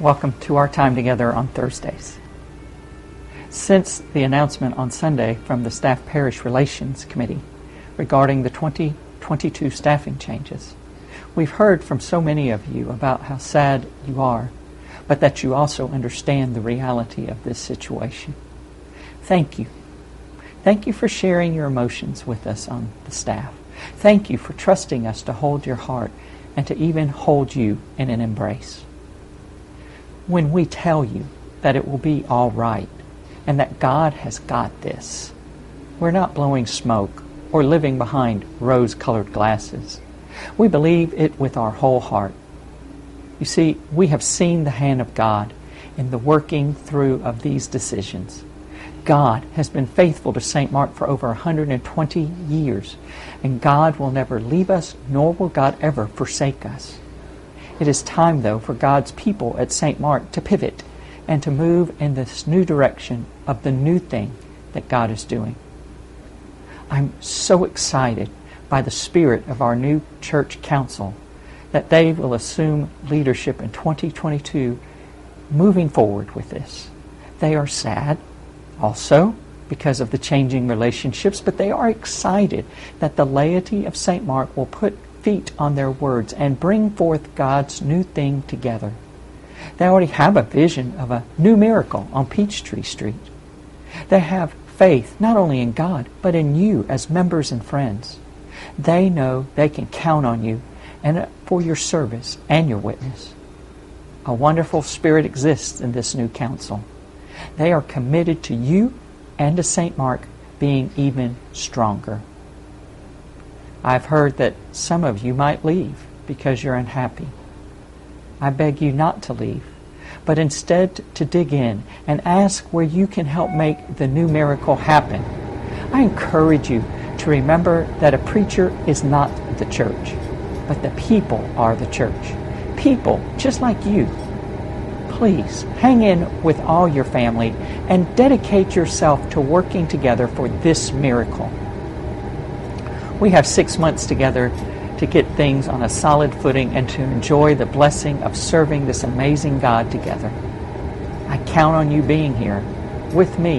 Welcome to our time together on Thursdays. Since the announcement on Sunday from the Staff Parish Relations Committee regarding the 2022 staffing changes, we've heard from so many of you about how sad you are, but that you also understand the reality of this situation. Thank you. Thank you for sharing your emotions with us on the staff. Thank you for trusting us to hold your heart and to even hold you in an embrace when we tell you that it will be all right and that God has got this. We're not blowing smoke or living behind rose colored glasses. We believe it with our whole heart. You see, we have seen the hand of God in the working through of these decisions. God has been faithful to St. Mark for over 120 years, and God will never leave us, nor will God ever forsake us. It is time, though, for God's people at St. Mark to pivot and to move in this new direction of the new thing that God is doing. I'm so excited by the spirit of our new church council that they will assume leadership in 2022 moving forward with this. They are sad also because of the changing relationships, but they are excited that the laity of St. Mark will put feet on their words and bring forth God's new thing together. They already have a vision of a new miracle on Peachtree Street. They have faith not only in God, but in you as members and friends. They know they can count on you and uh, for your service and your witness. A wonderful spirit exists in this new council. They are committed to you and to St. Mark being even stronger. I've heard that some of you might leave because you're unhappy. I beg you not to leave, but instead to dig in and ask where you can help make the new miracle happen. I encourage you to remember that a preacher is not the church, but the people are the church. People just like you. Please hang in with all your family and dedicate yourself to working together for this miracle. We have six months together to get things on a solid footing and to enjoy the blessing of serving this amazing God together. I count on you being here with me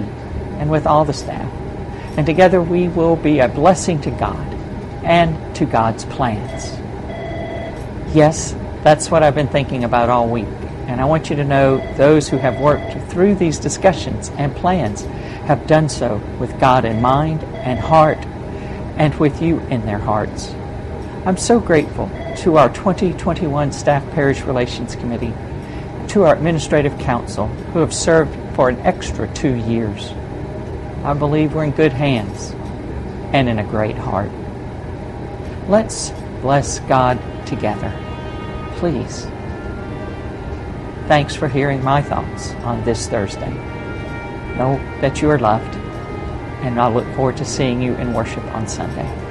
and with all the staff. And together we will be a blessing to God and to God's plans. Yes, that's what I've been thinking about all week. And I want you to know those who have worked through these discussions and plans have done so with God in mind and heart and with you in their hearts. I'm so grateful to our 2021 Staff Parish Relations Committee, to our Administrative Council, who have served for an extra two years. I believe we're in good hands and in a great heart. Let's bless God together. Please. Thanks for hearing my thoughts on this Thursday. Know that you are loved and I look forward to seeing you in worship on Sunday.